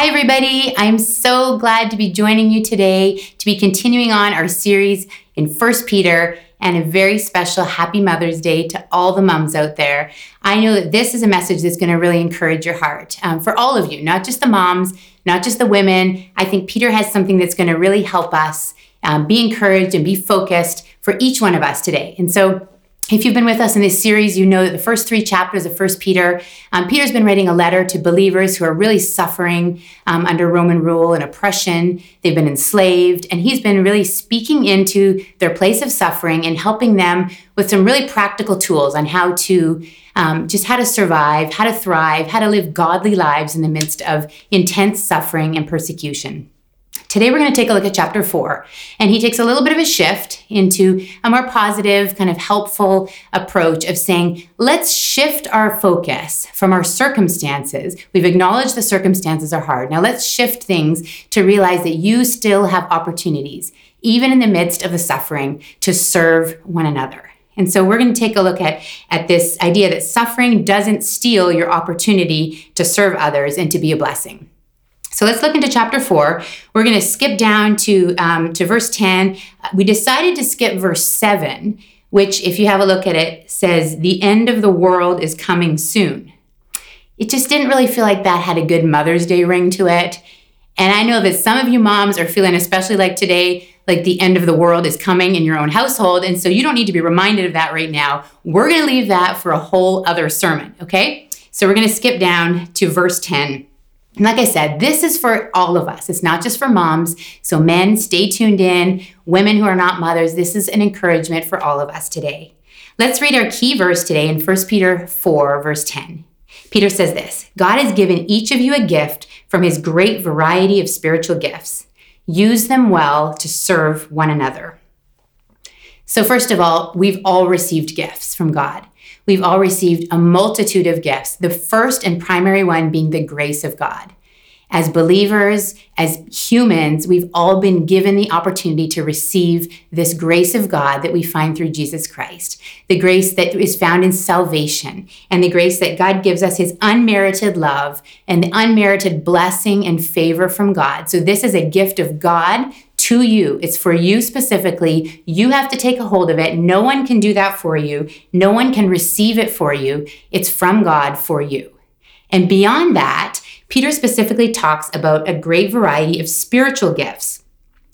Hi, everybody. I'm so glad to be joining you today to be continuing on our series in First Peter and a very special Happy Mother's Day to all the moms out there. I know that this is a message that's going to really encourage your heart um, for all of you, not just the moms, not just the women. I think Peter has something that's going to really help us um, be encouraged and be focused for each one of us today. And so, if you've been with us in this series, you know that the first three chapters of First Peter, um, Peter's been writing a letter to believers who are really suffering um, under Roman rule and oppression. They've been enslaved, and he's been really speaking into their place of suffering and helping them with some really practical tools on how to um, just how to survive, how to thrive, how to live godly lives in the midst of intense suffering and persecution. Today, we're going to take a look at chapter four, and he takes a little bit of a shift into a more positive, kind of helpful approach of saying, let's shift our focus from our circumstances. We've acknowledged the circumstances are hard. Now, let's shift things to realize that you still have opportunities, even in the midst of the suffering, to serve one another. And so we're going to take a look at, at this idea that suffering doesn't steal your opportunity to serve others and to be a blessing. So let's look into chapter four. We're going to skip down to, um, to verse 10. We decided to skip verse 7, which, if you have a look at it, says, The end of the world is coming soon. It just didn't really feel like that had a good Mother's Day ring to it. And I know that some of you moms are feeling, especially like today, like the end of the world is coming in your own household. And so you don't need to be reminded of that right now. We're going to leave that for a whole other sermon, okay? So we're going to skip down to verse 10. Like I said, this is for all of us. It's not just for moms. So, men, stay tuned in. Women who are not mothers, this is an encouragement for all of us today. Let's read our key verse today in 1 Peter 4, verse 10. Peter says this God has given each of you a gift from his great variety of spiritual gifts. Use them well to serve one another. So, first of all, we've all received gifts from God. We've all received a multitude of gifts, the first and primary one being the grace of God. As believers, as humans, we've all been given the opportunity to receive this grace of God that we find through Jesus Christ. The grace that is found in salvation, and the grace that God gives us his unmerited love and the unmerited blessing and favor from God. So, this is a gift of God to you. It's for you specifically. You have to take a hold of it. No one can do that for you, no one can receive it for you. It's from God for you. And beyond that, Peter specifically talks about a great variety of spiritual gifts.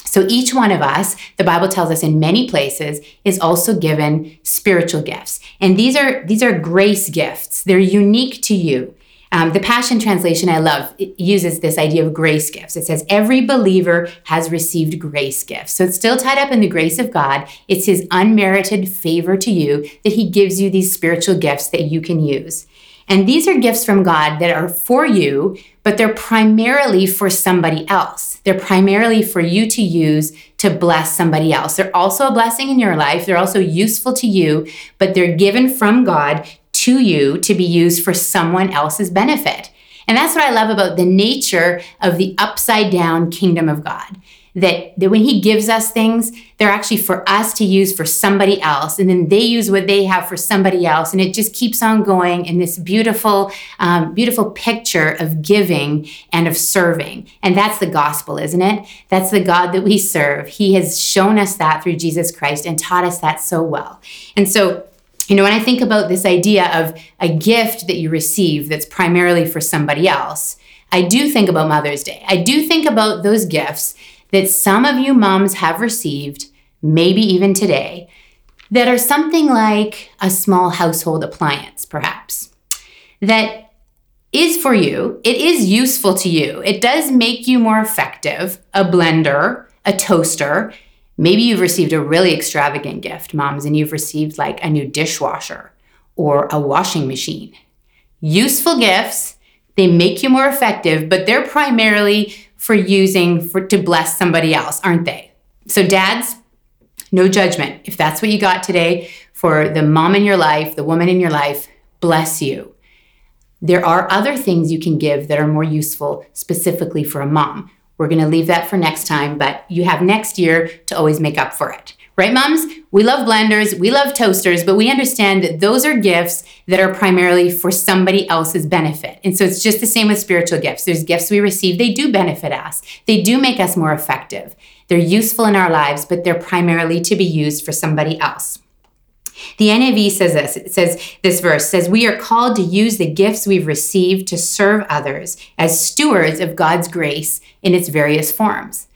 So each one of us, the Bible tells us in many places, is also given spiritual gifts. And these are these are grace gifts. They're unique to you. Um, the Passion Translation I love uses this idea of grace gifts. It says, Every believer has received grace gifts. So it's still tied up in the grace of God. It's His unmerited favor to you that He gives you these spiritual gifts that you can use. And these are gifts from God that are for you, but they're primarily for somebody else. They're primarily for you to use to bless somebody else. They're also a blessing in your life. They're also useful to you, but they're given from God to you to be used for someone else's benefit. And that's what I love about the nature of the upside down kingdom of God. That, that when he gives us things, they're actually for us to use for somebody else. And then they use what they have for somebody else. And it just keeps on going in this beautiful, um, beautiful picture of giving and of serving. And that's the gospel, isn't it? That's the God that we serve. He has shown us that through Jesus Christ and taught us that so well. And so, you know, when I think about this idea of a gift that you receive that's primarily for somebody else, I do think about Mother's Day. I do think about those gifts that some of you moms have received, maybe even today, that are something like a small household appliance, perhaps, that is for you. It is useful to you. It does make you more effective, a blender, a toaster, Maybe you've received a really extravagant gift, moms, and you've received like a new dishwasher or a washing machine. Useful gifts, they make you more effective, but they're primarily for using for to bless somebody else, aren't they? So dads, no judgment. If that's what you got today for the mom in your life, the woman in your life, bless you. There are other things you can give that are more useful specifically for a mom. We're going to leave that for next time, but you have next year to always make up for it. Right, moms? We love blenders, we love toasters, but we understand that those are gifts that are primarily for somebody else's benefit. And so it's just the same with spiritual gifts. There's gifts we receive, they do benefit us, they do make us more effective. They're useful in our lives, but they're primarily to be used for somebody else. The NIV says this. It says this verse says we are called to use the gifts we've received to serve others as stewards of God's grace in its various forms.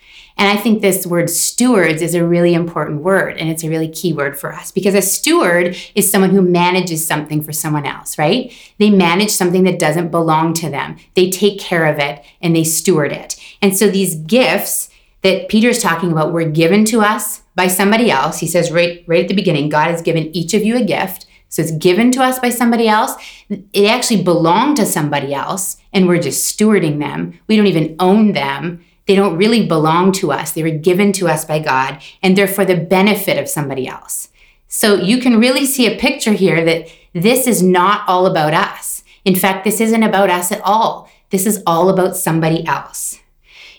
And I think this word stewards is a really important word and it's a really key word for us because a steward is someone who manages something for someone else, right? They manage something that doesn't belong to them. They take care of it and they steward it. And so these gifts that Peter's talking about were given to us by somebody else. He says right right at the beginning, God has given each of you a gift. So it's given to us by somebody else. It actually belonged to somebody else and we're just stewarding them. We don't even own them. They don't really belong to us. They were given to us by God and they're for the benefit of somebody else. So you can really see a picture here that this is not all about us. In fact, this isn't about us at all. This is all about somebody else.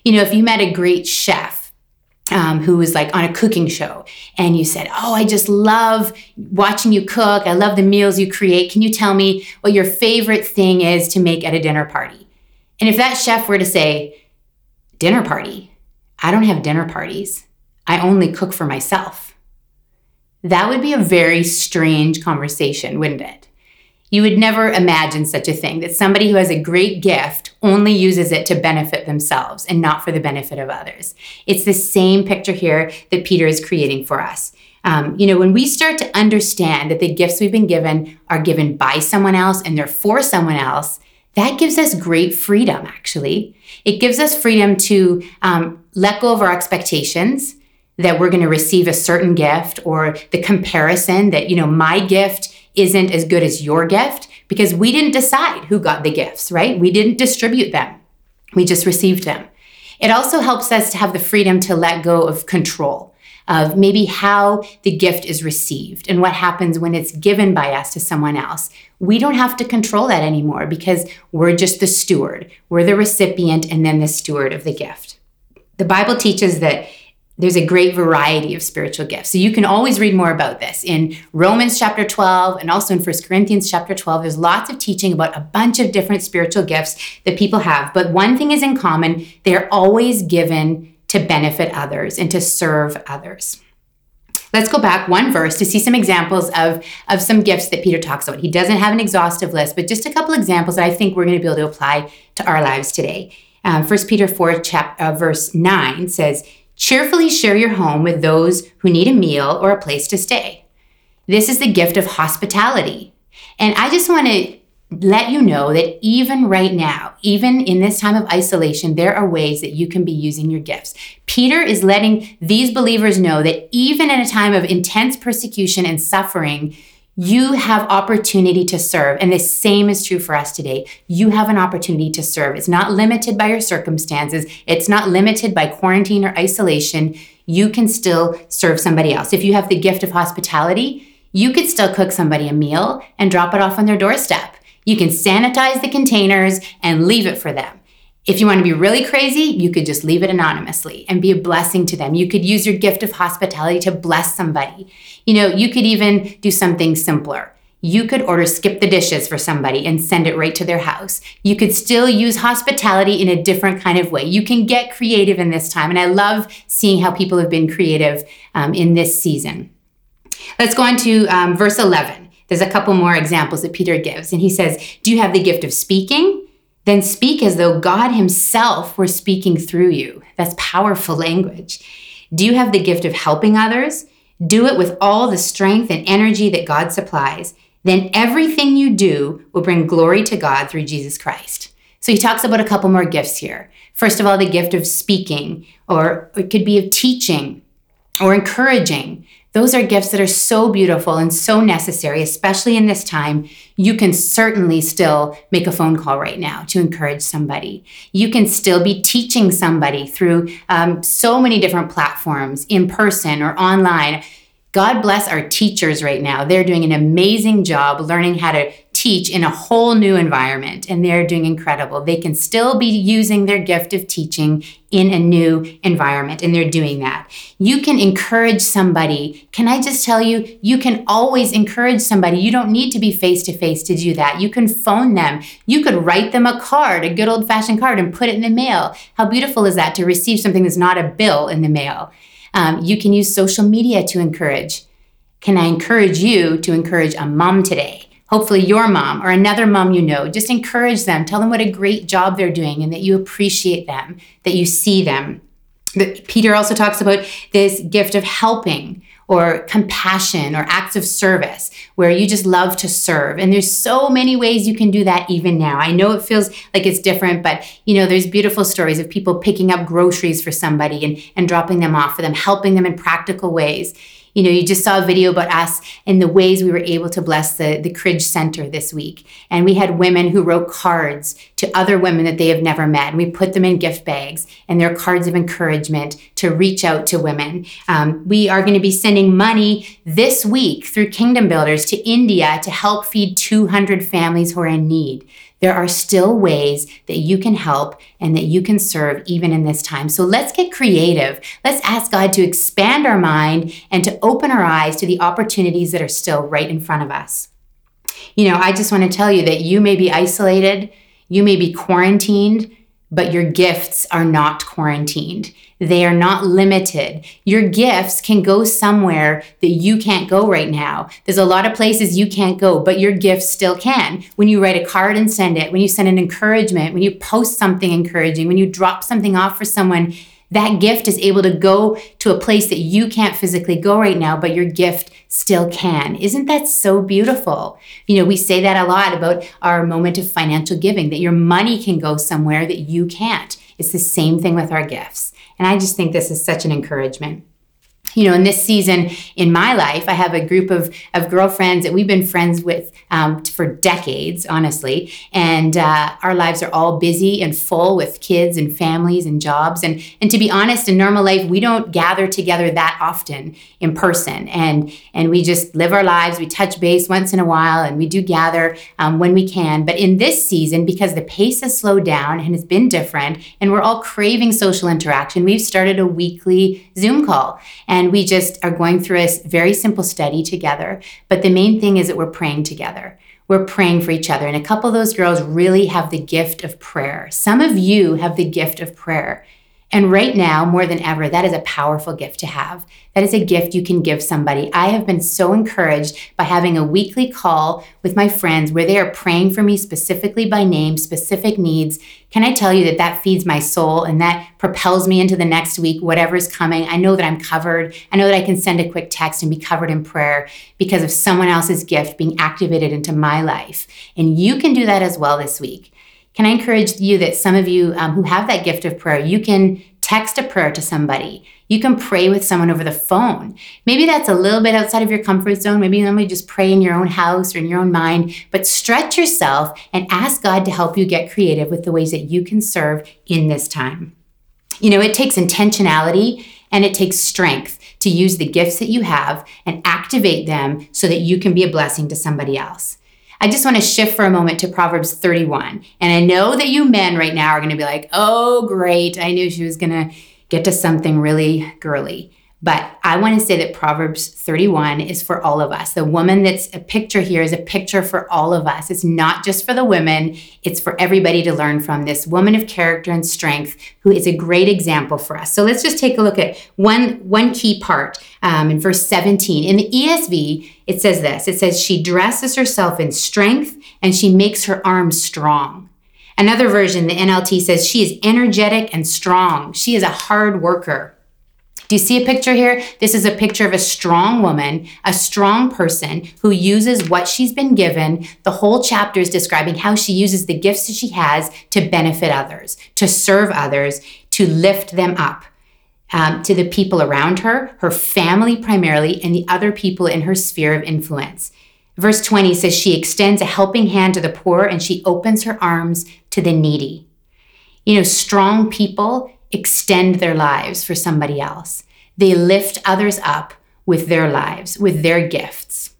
You know, if you met a great chef um, who was like on a cooking show and you said, Oh, I just love watching you cook. I love the meals you create. Can you tell me what your favorite thing is to make at a dinner party? And if that chef were to say, dinner party. I don't have dinner parties. I only cook for myself. That would be a very strange conversation, wouldn't it? You would never imagine such a thing that somebody who has a great gift only uses it to benefit themselves and not for the benefit of others. It's the same picture here that Peter is creating for us. Um, you know, when we start to understand that the gifts we've been given are given by someone else and they're for someone else, that gives us great freedom, actually. It gives us freedom to um, let go of our expectations that we're going to receive a certain gift or the comparison that, you know, my gift isn't as good as your gift because we didn't decide who got the gifts, right? We didn't distribute them, we just received them. It also helps us to have the freedom to let go of control of maybe how the gift is received and what happens when it's given by us to someone else. We don't have to control that anymore because we're just the steward. We're the recipient and then the steward of the gift. The Bible teaches that there's a great variety of spiritual gifts. So you can always read more about this in Romans chapter 12 and also in 1 Corinthians chapter 12. There's lots of teaching about a bunch of different spiritual gifts that people have. But one thing is in common, they're always given to benefit others and to serve others. Let's go back one verse to see some examples of, of some gifts that Peter talks about. He doesn't have an exhaustive list, but just a couple examples that I think we're going to be able to apply to our lives today. Um, 1 Peter 4, chap, uh, verse 9 says, Cheerfully share your home with those who need a meal or a place to stay. This is the gift of hospitality. And I just want to let you know that even right now, even in this time of isolation, there are ways that you can be using your gifts. Peter is letting these believers know that even in a time of intense persecution and suffering, you have opportunity to serve. And the same is true for us today. You have an opportunity to serve. It's not limited by your circumstances, it's not limited by quarantine or isolation. You can still serve somebody else. If you have the gift of hospitality, you could still cook somebody a meal and drop it off on their doorstep. You can sanitize the containers and leave it for them. If you want to be really crazy, you could just leave it anonymously and be a blessing to them. You could use your gift of hospitality to bless somebody. You know, you could even do something simpler. You could order skip the dishes for somebody and send it right to their house. You could still use hospitality in a different kind of way. You can get creative in this time. And I love seeing how people have been creative um, in this season. Let's go on to um, verse 11. There's a couple more examples that Peter gives. And he says, Do you have the gift of speaking? Then speak as though God Himself were speaking through you. That's powerful language. Do you have the gift of helping others? Do it with all the strength and energy that God supplies. Then everything you do will bring glory to God through Jesus Christ. So he talks about a couple more gifts here. First of all, the gift of speaking, or it could be of teaching or encouraging. Those are gifts that are so beautiful and so necessary, especially in this time. You can certainly still make a phone call right now to encourage somebody. You can still be teaching somebody through um, so many different platforms, in person or online. God bless our teachers right now. They're doing an amazing job learning how to teach in a whole new environment, and they're doing incredible. They can still be using their gift of teaching in a new environment, and they're doing that. You can encourage somebody. Can I just tell you, you can always encourage somebody. You don't need to be face to face to do that. You can phone them. You could write them a card, a good old fashioned card, and put it in the mail. How beautiful is that to receive something that's not a bill in the mail? Um, you can use social media to encourage. Can I encourage you to encourage a mom today? Hopefully, your mom or another mom you know. Just encourage them. Tell them what a great job they're doing and that you appreciate them, that you see them. Peter also talks about this gift of helping or compassion or acts of service where you just love to serve. And there's so many ways you can do that even now. I know it feels like it's different, but you know, there's beautiful stories of people picking up groceries for somebody and, and dropping them off for them, helping them in practical ways. You know, you just saw a video about us and the ways we were able to bless the, the Cridge Center this week. And we had women who wrote cards to other women that they have never met. And we put them in gift bags and they're cards of encouragement to reach out to women. Um, we are going to be sending money this week through Kingdom Builders to India to help feed 200 families who are in need there are still ways that you can help and that you can serve even in this time. So let's get creative. Let's ask God to expand our mind and to open our eyes to the opportunities that are still right in front of us. You know, I just want to tell you that you may be isolated, you may be quarantined, but your gifts are not quarantined. They are not limited. Your gifts can go somewhere that you can't go right now. There's a lot of places you can't go, but your gifts still can. When you write a card and send it, when you send an encouragement, when you post something encouraging, when you drop something off for someone, that gift is able to go to a place that you can't physically go right now, but your gift still can. Isn't that so beautiful? You know, we say that a lot about our moment of financial giving, that your money can go somewhere that you can't. It's the same thing with our gifts. And I just think this is such an encouragement you know, in this season in my life, I have a group of, of girlfriends that we've been friends with um, for decades, honestly. And uh, our lives are all busy and full with kids and families and jobs. And, and to be honest, in normal life, we don't gather together that often in person. And, and we just live our lives. We touch base once in a while and we do gather um, when we can. But in this season, because the pace has slowed down and has been different, and we're all craving social interaction, we've started a weekly Zoom call. And and we just are going through a very simple study together. But the main thing is that we're praying together. We're praying for each other. And a couple of those girls really have the gift of prayer. Some of you have the gift of prayer. And right now, more than ever, that is a powerful gift to have. That is a gift you can give somebody. I have been so encouraged by having a weekly call with my friends where they are praying for me specifically by name, specific needs. Can I tell you that that feeds my soul and that propels me into the next week, whatever is coming? I know that I'm covered. I know that I can send a quick text and be covered in prayer because of someone else's gift being activated into my life. And you can do that as well this week. Can I encourage you that some of you um, who have that gift of prayer, you can text a prayer to somebody. You can pray with someone over the phone. Maybe that's a little bit outside of your comfort zone. Maybe you normally just pray in your own house or in your own mind, but stretch yourself and ask God to help you get creative with the ways that you can serve in this time. You know, it takes intentionality and it takes strength to use the gifts that you have and activate them so that you can be a blessing to somebody else. I just want to shift for a moment to Proverbs 31. And I know that you men right now are going to be like, oh, great. I knew she was going to get to something really girly. But I want to say that Proverbs 31 is for all of us. The woman that's a picture here is a picture for all of us. It's not just for the women, it's for everybody to learn from. This woman of character and strength who is a great example for us. So let's just take a look at one, one key part um, in verse 17. In the ESV, it says this it says, She dresses herself in strength and she makes her arms strong. Another version, the NLT says, She is energetic and strong. She is a hard worker. Do you see a picture here? This is a picture of a strong woman, a strong person who uses what she's been given. The whole chapter is describing how she uses the gifts that she has to benefit others, to serve others, to lift them up. Um, to the people around her, her family primarily, and the other people in her sphere of influence. Verse 20 says, She extends a helping hand to the poor and she opens her arms to the needy. You know, strong people extend their lives for somebody else. They lift others up with their lives, with their gifts.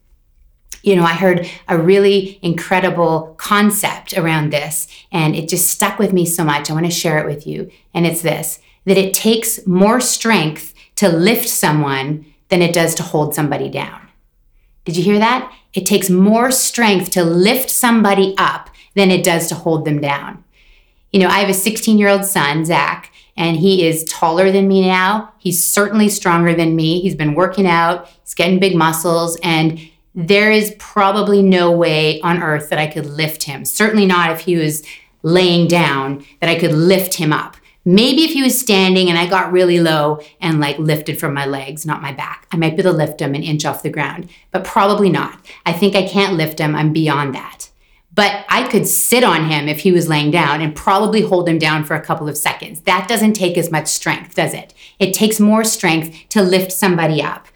You know, I heard a really incredible concept around this, and it just stuck with me so much. I want to share it with you. And it's this that it takes more strength to lift someone than it does to hold somebody down. Did you hear that? It takes more strength to lift somebody up than it does to hold them down. You know, I have a 16 year old son, Zach, and he is taller than me now. He's certainly stronger than me. He's been working out, he's getting big muscles, and there is probably no way on earth that I could lift him. Certainly not if he was laying down, that I could lift him up. Maybe if he was standing and I got really low and like lifted from my legs, not my back, I might be able to lift him an inch off the ground, but probably not. I think I can't lift him. I'm beyond that. But I could sit on him if he was laying down and probably hold him down for a couple of seconds. That doesn't take as much strength, does it? It takes more strength to lift somebody up.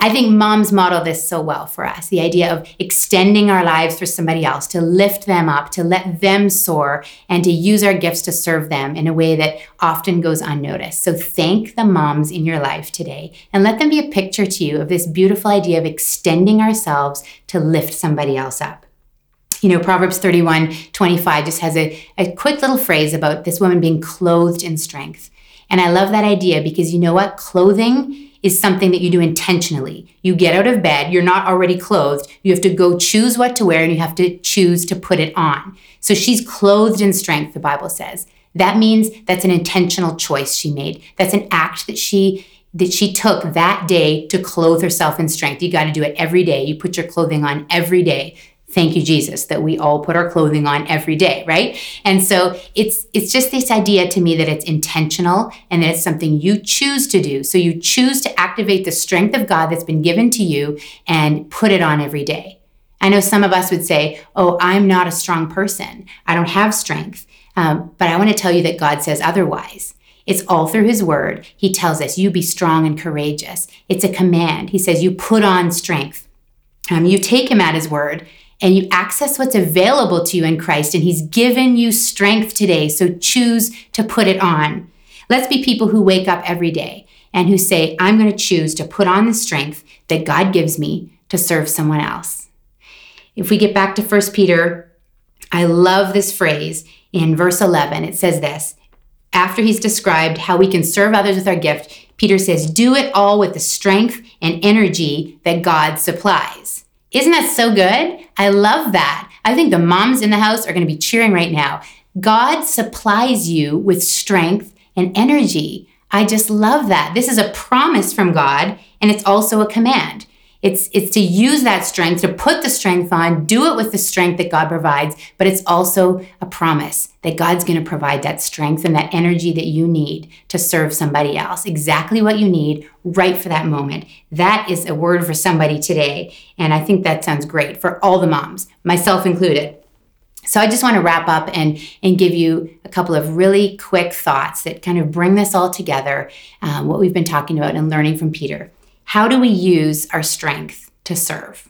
I think moms model this so well for us the idea of extending our lives for somebody else, to lift them up, to let them soar, and to use our gifts to serve them in a way that often goes unnoticed. So thank the moms in your life today and let them be a picture to you of this beautiful idea of extending ourselves to lift somebody else up you know, Proverbs 31 25 just has a, a quick little phrase about this woman being clothed in strength. And I love that idea because you know what? Clothing is something that you do intentionally. You get out of bed, you're not already clothed. You have to go choose what to wear and you have to choose to put it on. So she's clothed in strength, the Bible says. That means that's an intentional choice she made. That's an act that she that she took that day to clothe herself in strength. You got to do it every day. You put your clothing on every day thank you jesus that we all put our clothing on every day right and so it's it's just this idea to me that it's intentional and that it's something you choose to do so you choose to activate the strength of god that's been given to you and put it on every day i know some of us would say oh i'm not a strong person i don't have strength um, but i want to tell you that god says otherwise it's all through his word. He tells us, you be strong and courageous. It's a command. He says, you put on strength. Um, you take him at his word and you access what's available to you in Christ. And He's given you strength today. So choose to put it on. Let's be people who wake up every day and who say, I'm going to choose to put on the strength that God gives me to serve someone else. If we get back to 1 Peter, I love this phrase in verse 11. It says this after he's described how we can serve others with our gift, Peter says, Do it all with the strength and energy that God supplies. Isn't that so good? I love that. I think the moms in the house are going to be cheering right now. God supplies you with strength and energy. I just love that. This is a promise from God, and it's also a command. It's, it's to use that strength, to put the strength on, do it with the strength that God provides, but it's also a promise that God's going to provide that strength and that energy that you need to serve somebody else. Exactly what you need right for that moment. That is a word for somebody today. And I think that sounds great for all the moms, myself included. So I just want to wrap up and, and give you a couple of really quick thoughts that kind of bring this all together, um, what we've been talking about and learning from Peter. How do we use our strength to serve?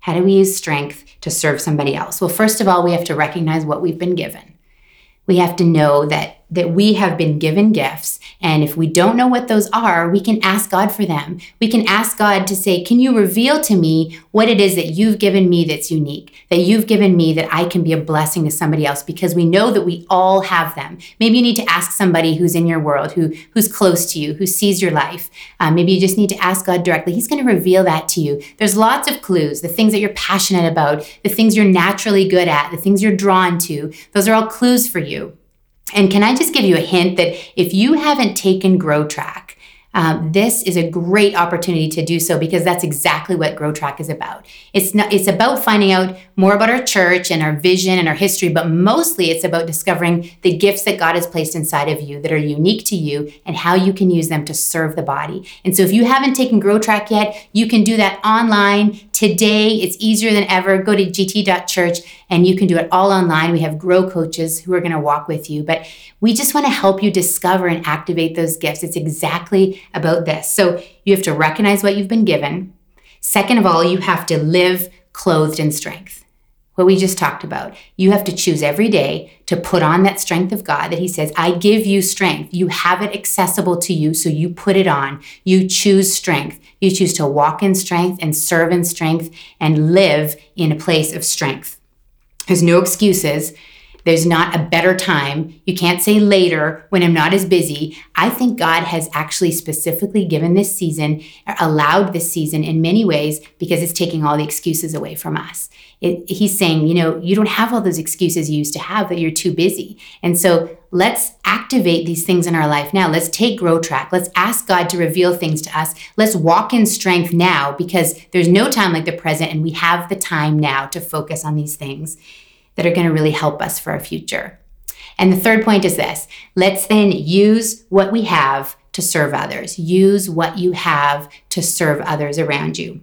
How do we use strength to serve somebody else? Well, first of all, we have to recognize what we've been given. We have to know that that we have been given gifts. And if we don't know what those are, we can ask God for them. We can ask God to say, Can you reveal to me what it is that you've given me that's unique, that you've given me that I can be a blessing to somebody else? Because we know that we all have them. Maybe you need to ask somebody who's in your world, who, who's close to you, who sees your life. Uh, maybe you just need to ask God directly. He's going to reveal that to you. There's lots of clues, the things that you're passionate about, the things you're naturally good at, the things you're drawn to. Those are all clues for you. And can I just give you a hint that if you haven't taken Grow Track, um, this is a great opportunity to do so because that's exactly what Grow Track is about. It's not, it's about finding out more about our church and our vision and our history, but mostly it's about discovering the gifts that God has placed inside of you that are unique to you and how you can use them to serve the body. And so if you haven't taken Grow Track yet, you can do that online today. It's easier than ever. Go to gt.church and you can do it all online. We have Grow coaches who are going to walk with you, but we just want to help you discover and activate those gifts. It's exactly about this. So you have to recognize what you've been given. Second of all, you have to live clothed in strength. what we just talked about. You have to choose every day to put on that strength of God that He says, I give you strength. You have it accessible to you, so you put it on. You choose strength. You choose to walk in strength and serve in strength and live in a place of strength. There's no excuses. There's not a better time. You can't say later when I'm not as busy. I think God has actually specifically given this season, allowed this season in many ways because it's taking all the excuses away from us. It, he's saying, you know, you don't have all those excuses you used to have that you're too busy. And so let's activate these things in our life now. Let's take Grow Track. Let's ask God to reveal things to us. Let's walk in strength now because there's no time like the present, and we have the time now to focus on these things that are going to really help us for our future. And the third point is this let's then use what we have to serve others. Use what you have to serve others around you.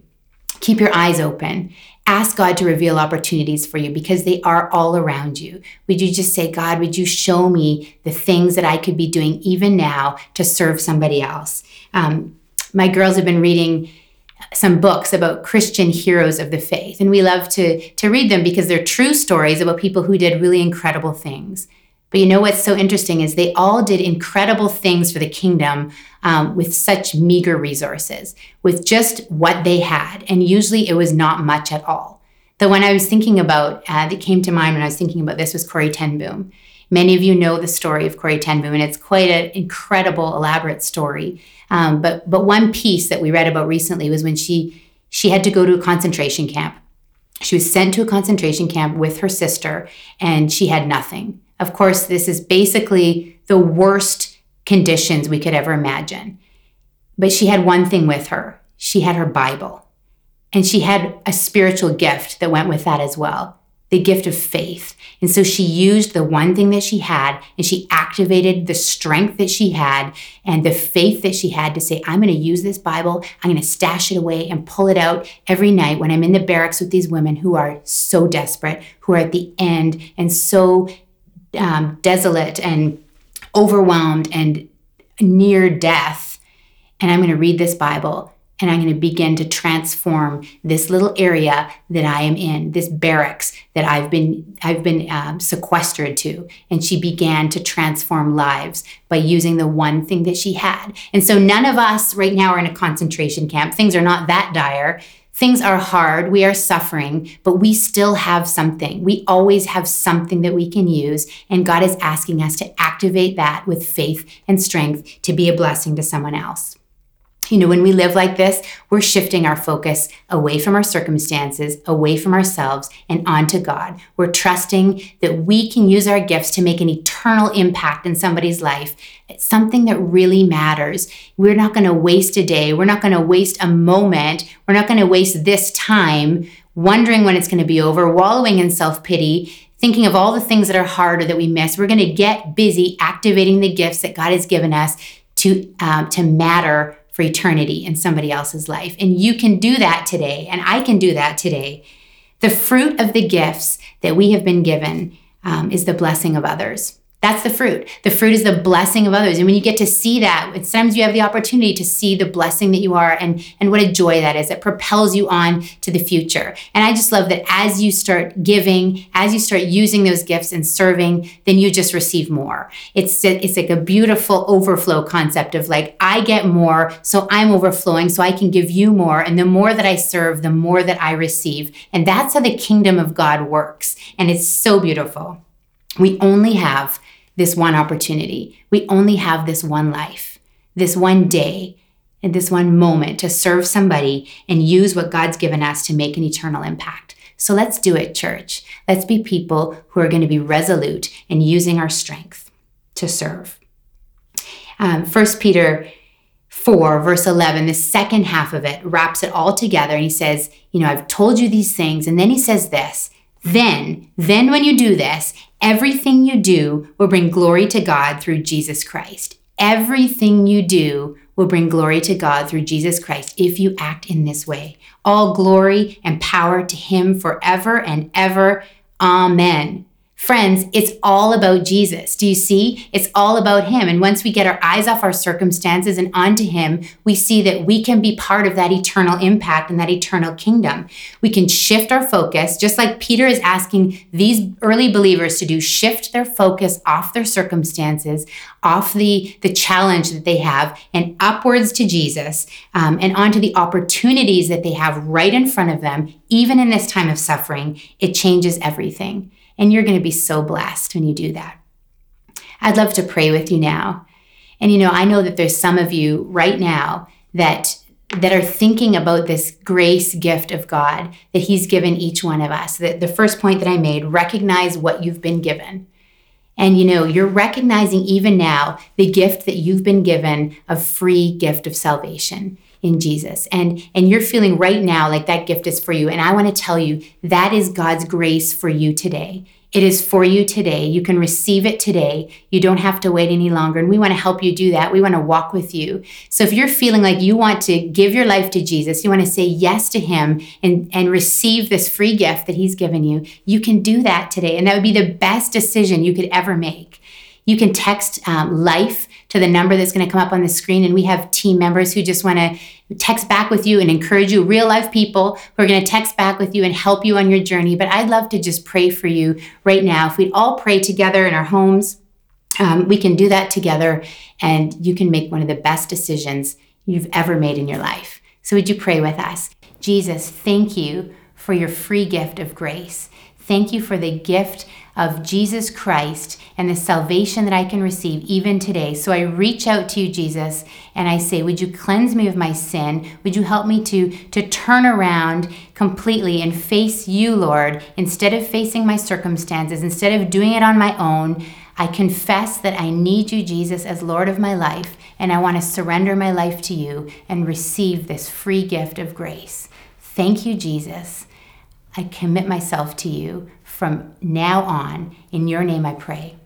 Keep your eyes open. Ask God to reveal opportunities for you because they are all around you. Would you just say, God, would you show me the things that I could be doing even now to serve somebody else? Um, my girls have been reading some books about Christian heroes of the faith. And we love to, to read them because they're true stories about people who did really incredible things. But you know what's so interesting is they all did incredible things for the kingdom um, with such meager resources, with just what they had. And usually it was not much at all. The one I was thinking about uh, that came to mind when I was thinking about this was Corrie ten Boom. Many of you know the story of Corrie ten Boom, and it's quite an incredible, elaborate story. Um, but but one piece that we read about recently was when she she had to go to a concentration camp. She was sent to a concentration camp with her sister, and she had nothing. Of course, this is basically the worst conditions we could ever imagine. But she had one thing with her. She had her Bible. And she had a spiritual gift that went with that as well the gift of faith. And so she used the one thing that she had and she activated the strength that she had and the faith that she had to say, I'm going to use this Bible, I'm going to stash it away and pull it out every night when I'm in the barracks with these women who are so desperate, who are at the end and so um, desolate and overwhelmed and near death. And I'm going to read this Bible and I'm going to begin to transform this little area that I am in, this barracks that I've been I've been um, sequestered to. And she began to transform lives by using the one thing that she had. And so none of us right now are in a concentration camp. Things are not that dire. Things are hard, we are suffering, but we still have something. We always have something that we can use, and God is asking us to activate that with faith and strength to be a blessing to someone else. You know, when we live like this, we're shifting our focus away from our circumstances, away from ourselves, and onto God. We're trusting that we can use our gifts to make an eternal impact in somebody's life. It's something that really matters. We're not going to waste a day. We're not going to waste a moment. We're not going to waste this time wondering when it's going to be over, wallowing in self pity, thinking of all the things that are hard or that we miss. We're going to get busy activating the gifts that God has given us to, um, to matter for eternity in somebody else's life. And you can do that today, and I can do that today. The fruit of the gifts that we have been given um, is the blessing of others. That's the fruit. The fruit is the blessing of others. And when you get to see that, sometimes you have the opportunity to see the blessing that you are and, and what a joy that is. It propels you on to the future. And I just love that as you start giving, as you start using those gifts and serving, then you just receive more. It's, it's like a beautiful overflow concept of like, I get more, so I'm overflowing, so I can give you more. And the more that I serve, the more that I receive. And that's how the kingdom of God works. And it's so beautiful. We only have this one opportunity. We only have this one life, this one day, and this one moment to serve somebody and use what God's given us to make an eternal impact. So let's do it, church. Let's be people who are going to be resolute in using our strength to serve. Um, 1 Peter 4, verse 11, the second half of it wraps it all together. And he says, You know, I've told you these things. And then he says this then, then when you do this, everything you do will bring glory to God through Jesus Christ. Everything you do will bring glory to God through Jesus Christ if you act in this way. All glory and power to Him forever and ever. Amen. Friends, it's all about Jesus. Do you see? It's all about Him. And once we get our eyes off our circumstances and onto Him, we see that we can be part of that eternal impact and that eternal kingdom. We can shift our focus, just like Peter is asking these early believers to do, shift their focus off their circumstances, off the, the challenge that they have, and upwards to Jesus um, and onto the opportunities that they have right in front of them, even in this time of suffering. It changes everything. And you're going to be so blessed when you do that. I'd love to pray with you now. And you know, I know that there's some of you right now that that are thinking about this grace gift of God that he's given each one of us. The, the first point that I made, recognize what you've been given. And you know, you're recognizing even now the gift that you've been given of free gift of salvation in Jesus. And and you're feeling right now like that gift is for you. And I want to tell you that is God's grace for you today. It is for you today. You can receive it today. You don't have to wait any longer. And we want to help you do that. We want to walk with you. So if you're feeling like you want to give your life to Jesus, you want to say yes to Him and, and receive this free gift that He's given you, you can do that today. And that would be the best decision you could ever make. You can text um, life to the number that's going to come up on the screen. And we have team members who just want to text back with you and encourage you, real life people who are going to text back with you and help you on your journey. But I'd love to just pray for you right now. If we'd all pray together in our homes, um, we can do that together and you can make one of the best decisions you've ever made in your life. So, would you pray with us? Jesus, thank you for your free gift of grace. Thank you for the gift of Jesus Christ and the salvation that I can receive even today. So I reach out to you, Jesus, and I say, Would you cleanse me of my sin? Would you help me to, to turn around completely and face you, Lord, instead of facing my circumstances, instead of doing it on my own? I confess that I need you, Jesus, as Lord of my life, and I want to surrender my life to you and receive this free gift of grace. Thank you, Jesus. I commit myself to you from now on. In your name I pray.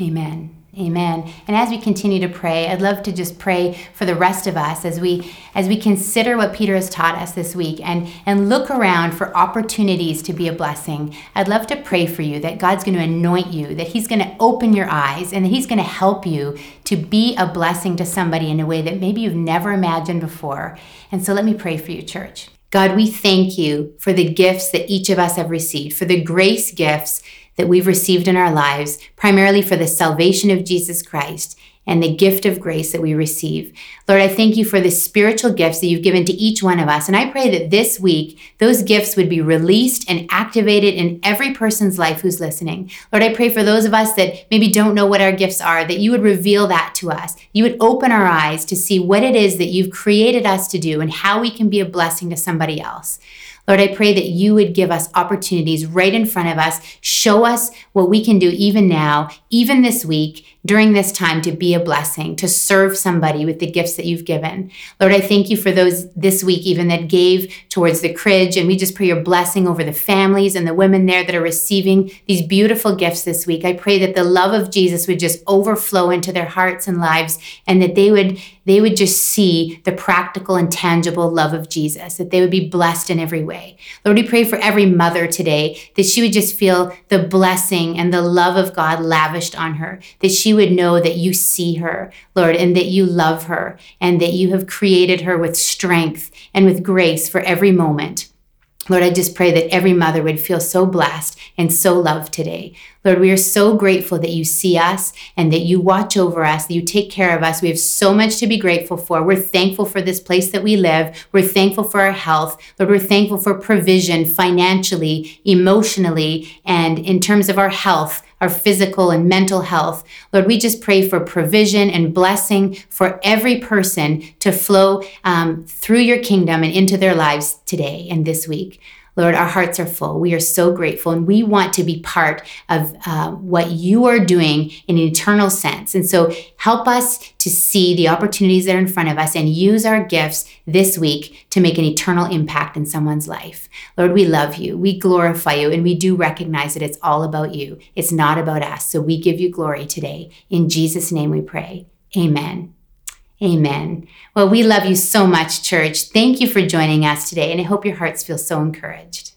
Amen. Amen. And as we continue to pray, I'd love to just pray for the rest of us as we as we consider what Peter has taught us this week and and look around for opportunities to be a blessing. I'd love to pray for you that God's going to anoint you, that he's going to open your eyes and that he's going to help you to be a blessing to somebody in a way that maybe you've never imagined before. And so let me pray for you, church. God, we thank you for the gifts that each of us have received, for the grace gifts that we've received in our lives, primarily for the salvation of Jesus Christ and the gift of grace that we receive. Lord, I thank you for the spiritual gifts that you've given to each one of us. And I pray that this week, those gifts would be released and activated in every person's life who's listening. Lord, I pray for those of us that maybe don't know what our gifts are, that you would reveal that to us. You would open our eyes to see what it is that you've created us to do and how we can be a blessing to somebody else. Lord, I pray that you would give us opportunities right in front of us. Show us what we can do even now, even this week, during this time to be a blessing, to serve somebody with the gifts that you've given. Lord, I thank you for those this week, even that gave towards the Cridge. And we just pray your blessing over the families and the women there that are receiving these beautiful gifts this week. I pray that the love of Jesus would just overflow into their hearts and lives and that they would they would just see the practical and tangible love of Jesus, that they would be blessed in every way. Lord, we pray for every mother today that she would just feel the blessing and the love of God lavished on her, that would know that you see her, Lord, and that you love her, and that you have created her with strength and with grace for every moment. Lord, I just pray that every mother would feel so blessed and so loved today. Lord, we are so grateful that you see us and that you watch over us, that you take care of us. We have so much to be grateful for. We're thankful for this place that we live. We're thankful for our health. Lord, we're thankful for provision financially, emotionally, and in terms of our health our physical and mental health. Lord, we just pray for provision and blessing for every person to flow um, through your kingdom and into their lives today and this week. Lord, our hearts are full. We are so grateful and we want to be part of uh, what you are doing in an eternal sense. And so help us to see the opportunities that are in front of us and use our gifts this week to make an eternal impact in someone's life. Lord, we love you. We glorify you and we do recognize that it's all about you. It's not about us. So we give you glory today. In Jesus' name we pray. Amen. Amen. Well, we love you so much, church. Thank you for joining us today, and I hope your hearts feel so encouraged.